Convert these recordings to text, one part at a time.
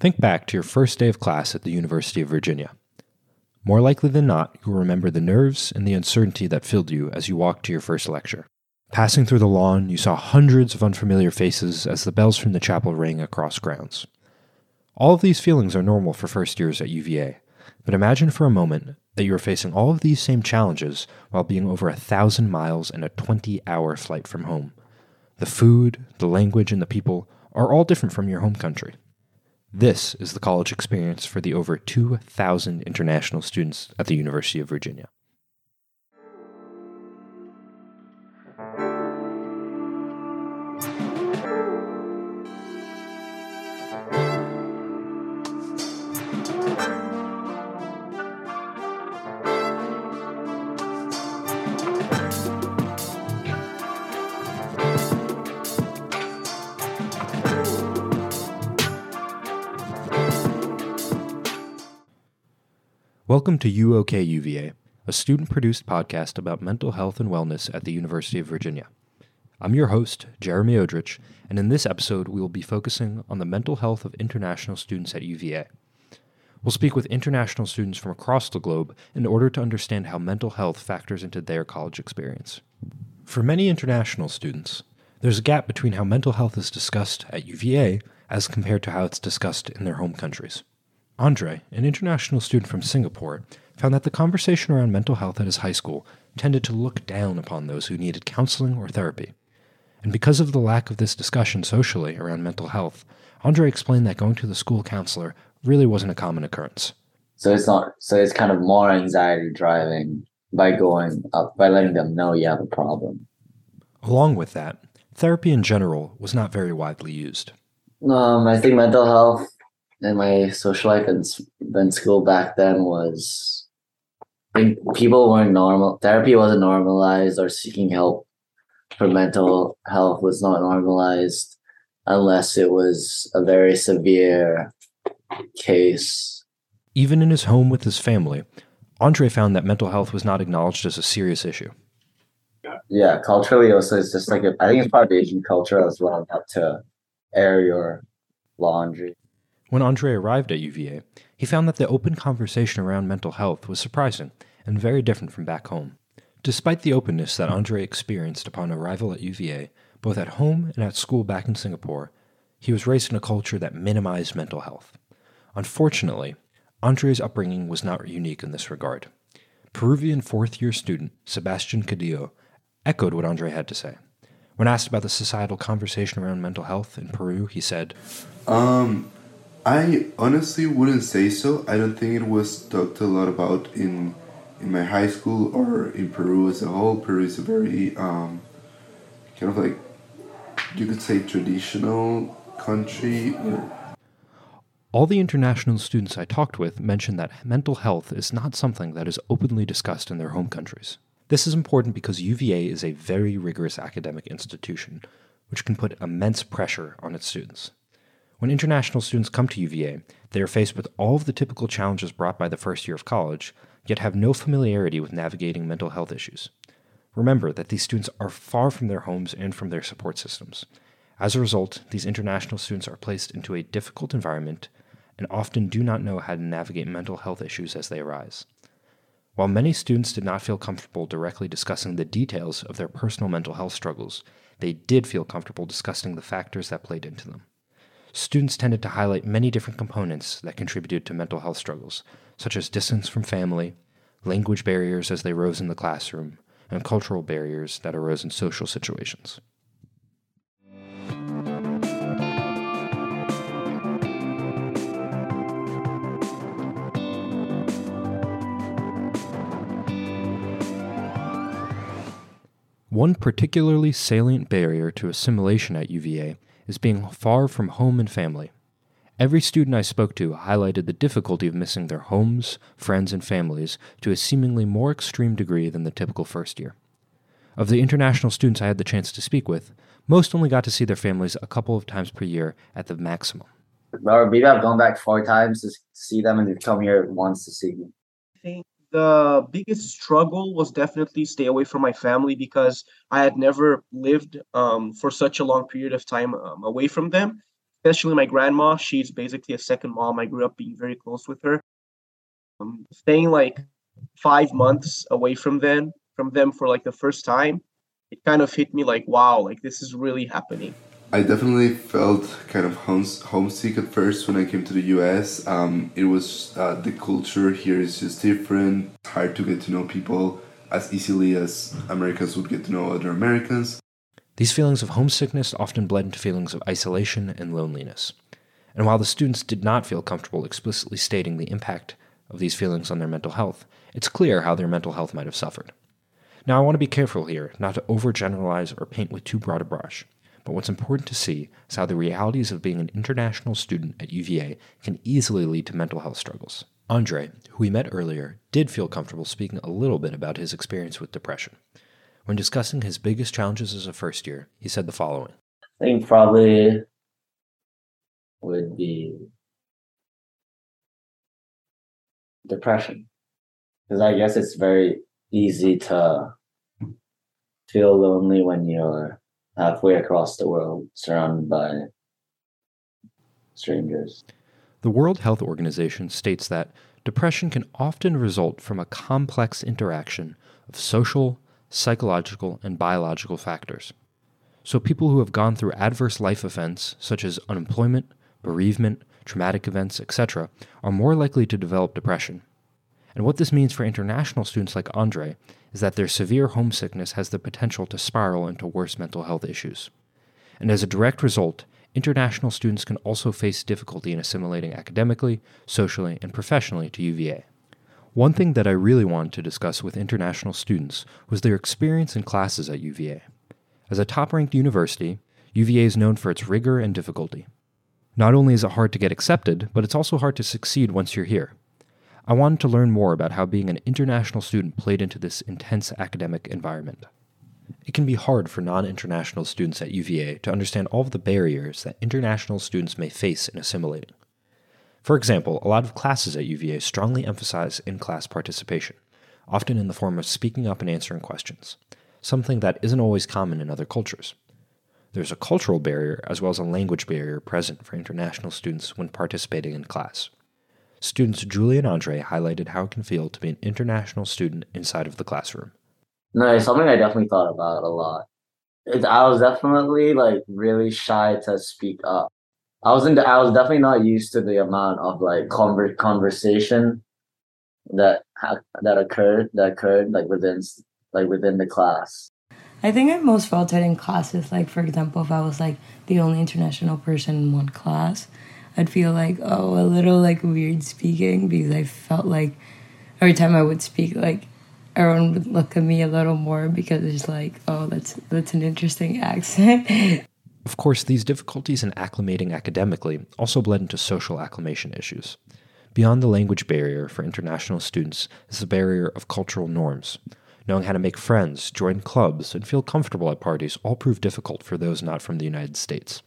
Think back to your first day of class at the University of Virginia. More likely than not, you'll remember the nerves and the uncertainty that filled you as you walked to your first lecture. Passing through the lawn, you saw hundreds of unfamiliar faces as the bells from the chapel rang across grounds. All of these feelings are normal for first years at UVA, but imagine for a moment that you are facing all of these same challenges while being over a thousand miles and a 20 hour flight from home. The food, the language, and the people are all different from your home country. This is the college experience for the over 2,000 international students at the University of Virginia. Welcome to UOK UVA, a student produced podcast about mental health and wellness at the University of Virginia. I'm your host, Jeremy Odrich, and in this episode, we will be focusing on the mental health of international students at UVA. We'll speak with international students from across the globe in order to understand how mental health factors into their college experience. For many international students, there's a gap between how mental health is discussed at UVA as compared to how it's discussed in their home countries. Andre, an international student from Singapore, found that the conversation around mental health at his high school tended to look down upon those who needed counseling or therapy. And because of the lack of this discussion socially around mental health, Andre explained that going to the school counselor really wasn't a common occurrence. So it's not so it's kind of more anxiety driving by going up by letting them know you have a problem. Along with that, therapy in general was not very widely used. Um, I think mental health and my social life in school back then was people weren't normal therapy wasn't normalized or seeking help for mental health was not normalized unless it was a very severe case. Even in his home with his family andre found that mental health was not acknowledged as a serious issue. Yeah culturally also it's just like a, I think it's part of asian culture as well not to air your laundry when Andre arrived at UVA, he found that the open conversation around mental health was surprising and very different from back home. Despite the openness that Andre experienced upon arrival at UVA, both at home and at school back in Singapore, he was raised in a culture that minimized mental health. Unfortunately, Andre's upbringing was not unique in this regard. Peruvian fourth year student Sebastian Cadillo echoed what Andre had to say. When asked about the societal conversation around mental health in Peru, he said, um, I honestly wouldn't say so. I don't think it was talked a lot about in in my high school or in Peru as a whole. Peru is a very um, kind of like you could say traditional country. All the international students I talked with mentioned that mental health is not something that is openly discussed in their home countries. This is important because UVA is a very rigorous academic institution, which can put immense pressure on its students. When international students come to UVA, they are faced with all of the typical challenges brought by the first year of college, yet have no familiarity with navigating mental health issues. Remember that these students are far from their homes and from their support systems. As a result, these international students are placed into a difficult environment and often do not know how to navigate mental health issues as they arise. While many students did not feel comfortable directly discussing the details of their personal mental health struggles, they did feel comfortable discussing the factors that played into them students tended to highlight many different components that contributed to mental health struggles, such as distance from family, language barriers as they rose in the classroom, and cultural barriers that arose in social situations. One particularly salient barrier to assimilation at UVA is being far from home and family. Every student I spoke to highlighted the difficulty of missing their homes, friends, and families to a seemingly more extreme degree than the typical first year. Of the international students I had the chance to speak with, most only got to see their families a couple of times per year at the maximum. Or maybe I've gone back four times to see them and they've come here once to see me. The biggest struggle was definitely stay away from my family because I had never lived um, for such a long period of time um, away from them. especially my grandma. She's basically a second mom. I grew up being very close with her. Um, staying like five months away from them, from them for like the first time, it kind of hit me like, wow, like this is really happening. I definitely felt kind of homes, homesick at first when I came to the US. Um, it was uh, the culture here is just different. It's hard to get to know people as easily as Americans would get to know other Americans. These feelings of homesickness often bled into feelings of isolation and loneliness. And while the students did not feel comfortable explicitly stating the impact of these feelings on their mental health, it's clear how their mental health might have suffered. Now, I want to be careful here not to overgeneralize or paint with too broad a brush, but what's important to see is how the realities of being an international student at UVA can easily lead to mental health struggles. Andre, who we met earlier, did feel comfortable speaking a little bit about his experience with depression. When discussing his biggest challenges as a first year, he said the following I think probably would be depression. Because I guess it's very easy to feel lonely when you're halfway across the world surrounded by strangers. The World Health Organization states that depression can often result from a complex interaction of social, psychological, and biological factors. So, people who have gone through adverse life events, such as unemployment, bereavement, traumatic events, etc., are more likely to develop depression. And what this means for international students like Andre is that their severe homesickness has the potential to spiral into worse mental health issues. And as a direct result, international students can also face difficulty in assimilating academically, socially, and professionally to UVA. One thing that I really wanted to discuss with international students was their experience in classes at UVA. As a top ranked university, UVA is known for its rigor and difficulty. Not only is it hard to get accepted, but it's also hard to succeed once you're here. I wanted to learn more about how being an international student played into this intense academic environment. It can be hard for non international students at UVA to understand all of the barriers that international students may face in assimilating. For example, a lot of classes at UVA strongly emphasize in class participation, often in the form of speaking up and answering questions, something that isn't always common in other cultures. There's a cultural barrier as well as a language barrier present for international students when participating in class. Students Julie and Andre highlighted how it can feel to be an international student inside of the classroom. No, it's something I definitely thought about a lot. It, I was definitely like really shy to speak up I wasn't. I was definitely not used to the amount of like conver- conversation that ha- that occurred that occurred like within like within the class. I think I most felt it in classes. Like for example, if I was like the only international person in one class, I'd feel like oh a little like weird speaking because I felt like every time I would speak like everyone would look at me a little more because it's like oh that's that's an interesting accent Of course, these difficulties in acclimating academically also bled into social acclimation issues. Beyond the language barrier for international students is the barrier of cultural norms. Knowing how to make friends, join clubs, and feel comfortable at parties all prove difficult for those not from the United States.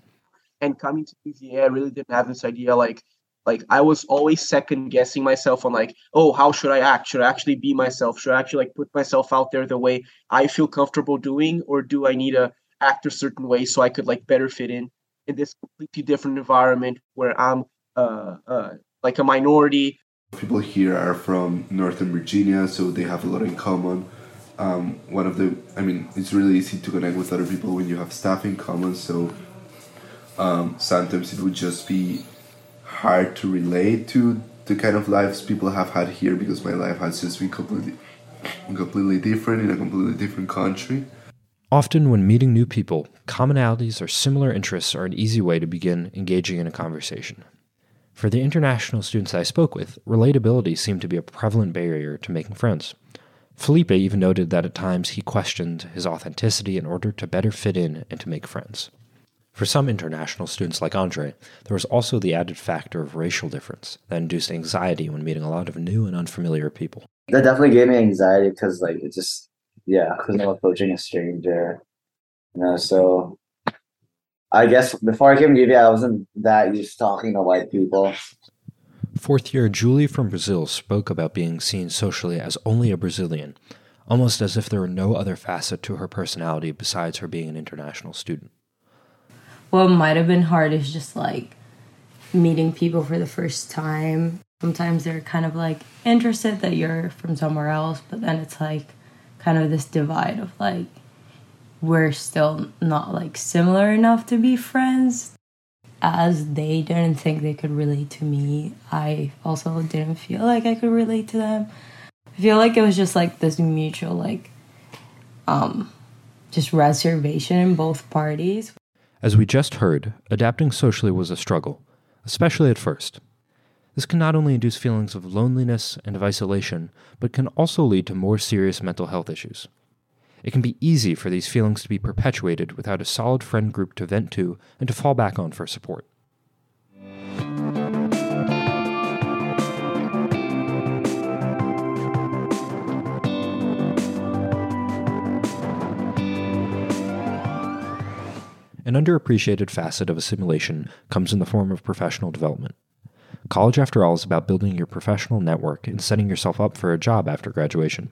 And coming to UVA, I really didn't have this idea like like I was always second guessing myself on like, oh, how should I act? Should I actually be myself? Should I actually like put myself out there the way I feel comfortable doing, or do I need to act a certain way so I could like better fit in in this completely different environment where I'm uh, uh, like a minority. People here are from Northern Virginia, so they have a lot in common. Um, one of the, I mean, it's really easy to connect with other people when you have stuff in common. So um, sometimes it would just be hard to relate to the kind of lives people have had here because my life has just been completely, completely different in a completely different country. Often, when meeting new people, commonalities or similar interests are an easy way to begin engaging in a conversation. For the international students I spoke with, relatability seemed to be a prevalent barrier to making friends. Felipe even noted that at times he questioned his authenticity in order to better fit in and to make friends. For some international students like Andre, there was also the added factor of racial difference that induced anxiety when meeting a lot of new and unfamiliar people. That definitely gave me anxiety because, like, it just yeah, because I'm approaching a stranger. You know, so I guess before I came to UVA, I wasn't that used to talking to white people. Fourth year, Julie from Brazil spoke about being seen socially as only a Brazilian, almost as if there were no other facet to her personality besides her being an international student. What might have been hard is just like meeting people for the first time. Sometimes they're kind of like interested that you're from somewhere else, but then it's like kind of this divide of like we're still not like similar enough to be friends. As they didn't think they could relate to me, I also didn't feel like I could relate to them. I feel like it was just like this mutual like um just reservation in both parties. As we just heard, adapting socially was a struggle, especially at first. This can not only induce feelings of loneliness and of isolation, but can also lead to more serious mental health issues. It can be easy for these feelings to be perpetuated without a solid friend group to vent to and to fall back on for support. An underappreciated facet of assimilation comes in the form of professional development. College, after all, is about building your professional network and setting yourself up for a job after graduation.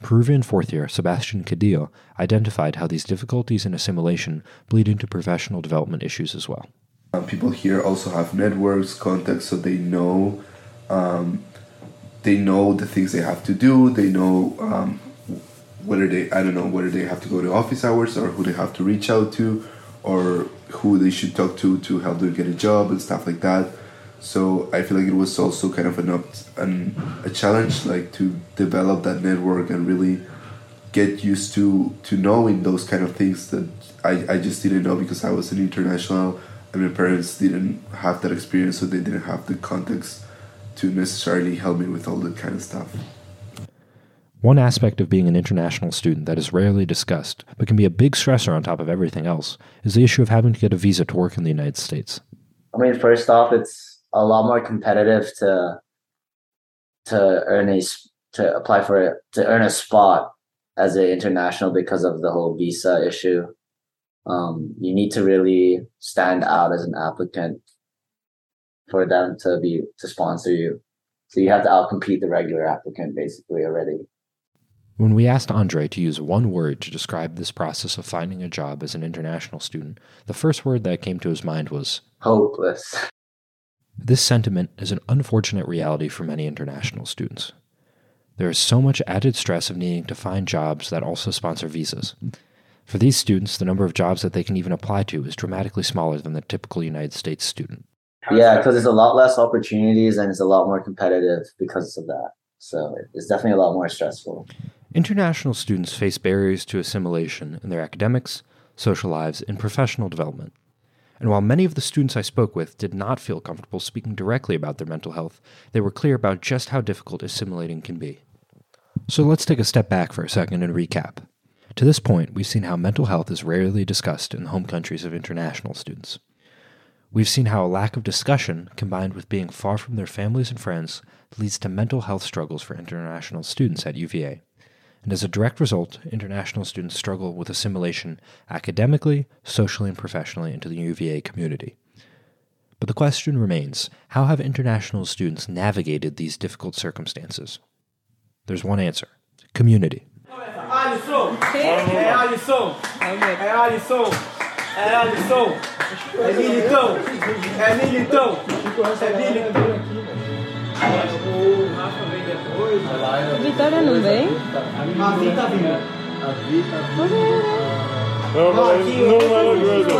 Peruvian fourth year Sebastian Cadillo identified how these difficulties in assimilation bleed into professional development issues as well. Uh, people here also have networks, contacts, so they know um, they know the things they have to do. They know um, whether they I don't know whether they have to go to office hours or who they have to reach out to, or who they should talk to to help them get a job and stuff like that. So I feel like it was also kind of an, up, an a challenge, like to develop that network and really get used to to knowing those kind of things that I, I just didn't know because I was an international and my parents didn't have that experience, so they didn't have the context to necessarily help me with all that kind of stuff. One aspect of being an international student that is rarely discussed, but can be a big stressor on top of everything else, is the issue of having to get a visa to work in the United States. I mean, first off, it's a lot more competitive to to earn a to apply for it to earn a spot as an international because of the whole visa issue. Um, you need to really stand out as an applicant for them to be to sponsor you. So you have to outcompete the regular applicant basically already. When we asked Andre to use one word to describe this process of finding a job as an international student, the first word that came to his mind was hopeless. This sentiment is an unfortunate reality for many international students. There is so much added stress of needing to find jobs that also sponsor visas. For these students, the number of jobs that they can even apply to is dramatically smaller than the typical United States student. Yeah, because there's a lot less opportunities and it's a lot more competitive because of that. So it's definitely a lot more stressful. International students face barriers to assimilation in their academics, social lives, and professional development. And while many of the students I spoke with did not feel comfortable speaking directly about their mental health, they were clear about just how difficult assimilating can be. So let's take a step back for a second and recap. To this point, we've seen how mental health is rarely discussed in the home countries of international students. We've seen how a lack of discussion, combined with being far from their families and friends, leads to mental health struggles for international students at UVA. And as a direct result, international students struggle with assimilation academically, socially, and professionally into the UVA community. But the question remains how have international students navigated these difficult circumstances? There's one answer community. Vitória não vem? A Vi tá vindo. A Vi tá vindo. Não, não, não era good.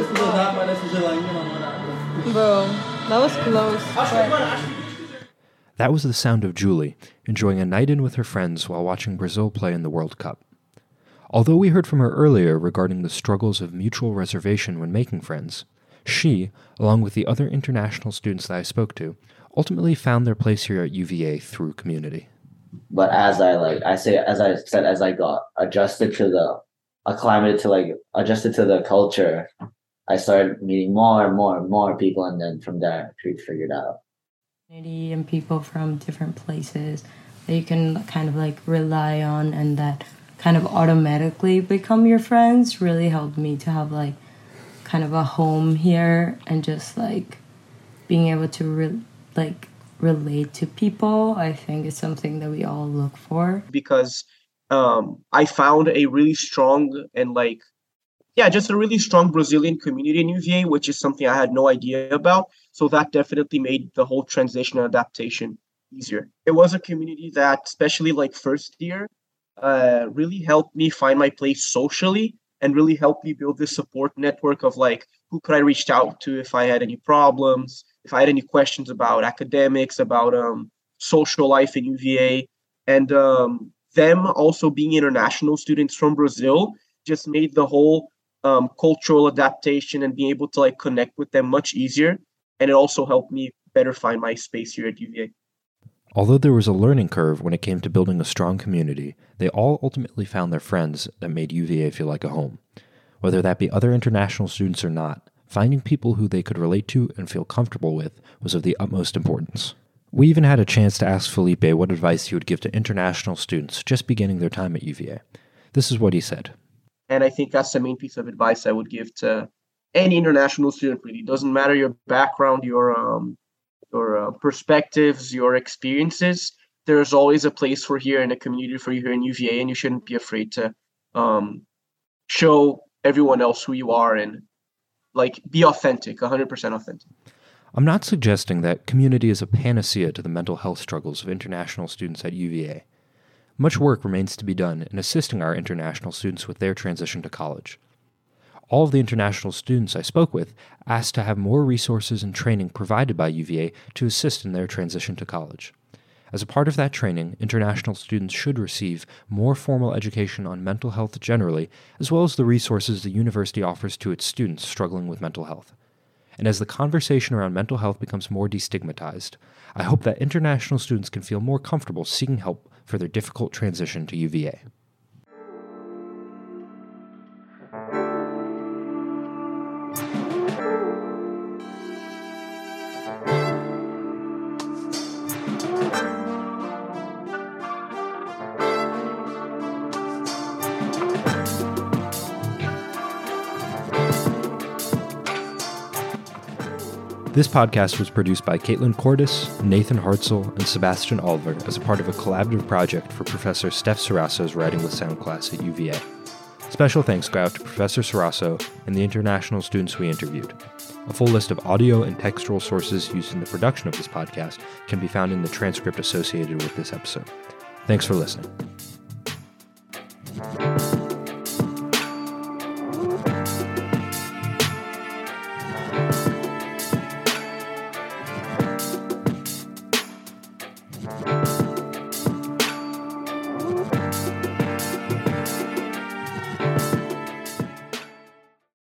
Estudar parece gelainha namorada. Bro, that was close. That was the sound of Julie, enjoying a night in with her friends while watching Brazil play in the World Cup. Although we heard from her earlier regarding the struggles of mutual reservation when making friends, she, along with the other international students that I spoke to, ultimately found their place here at UVA through community. But as I like, I say, as I said, as I got adjusted to the, acclimated to like, adjusted to the culture, I started meeting more and more and more people, and then from there, we figured out. Community and people from different places that you can kind of like rely on, and that kind of automatically become your friends really helped me to have like kind of a home here and just like being able to re- like relate to people i think is something that we all look for because um, I found a really strong and like yeah, just a really strong Brazilian community in UVA, which is something I had no idea about. So that definitely made the whole transition and adaptation easier. It was a community that, especially like first year, uh, really helped me find my place socially and really helped me build this support network of like who could I reach out to if I had any problems, if I had any questions about academics, about um, social life in UVA, and um, them also being international students from Brazil just made the whole um, cultural adaptation and being able to like connect with them much easier. And it also helped me better find my space here at UVA. Although there was a learning curve when it came to building a strong community, they all ultimately found their friends that made UVA feel like a home. Whether that be other international students or not, finding people who they could relate to and feel comfortable with was of the utmost importance. We even had a chance to ask Felipe what advice he would give to international students just beginning their time at UVA. This is what he said. And I think that's the main piece of advice I would give to any international student. Really, it doesn't matter your background, your um, your uh, perspectives, your experiences. There's always a place for here and a community for you here in UVA, and you shouldn't be afraid to um, show everyone else who you are and like be authentic, 100% authentic. I'm not suggesting that community is a panacea to the mental health struggles of international students at UVA. Much work remains to be done in assisting our international students with their transition to college. All of the international students I spoke with asked to have more resources and training provided by UVA to assist in their transition to college. As a part of that training, international students should receive more formal education on mental health generally, as well as the resources the university offers to its students struggling with mental health. And as the conversation around mental health becomes more destigmatized, I hope that international students can feel more comfortable seeking help for their difficult transition to UVA. This podcast was produced by Caitlyn Cordes, Nathan Hartzell, and Sebastian Oliver as a part of a collaborative project for Professor Steph Ceraso's Writing with Sound class at UVA. Special thanks go out to Professor Ceraso and the international students we interviewed. A full list of audio and textual sources used in the production of this podcast can be found in the transcript associated with this episode. Thanks for listening.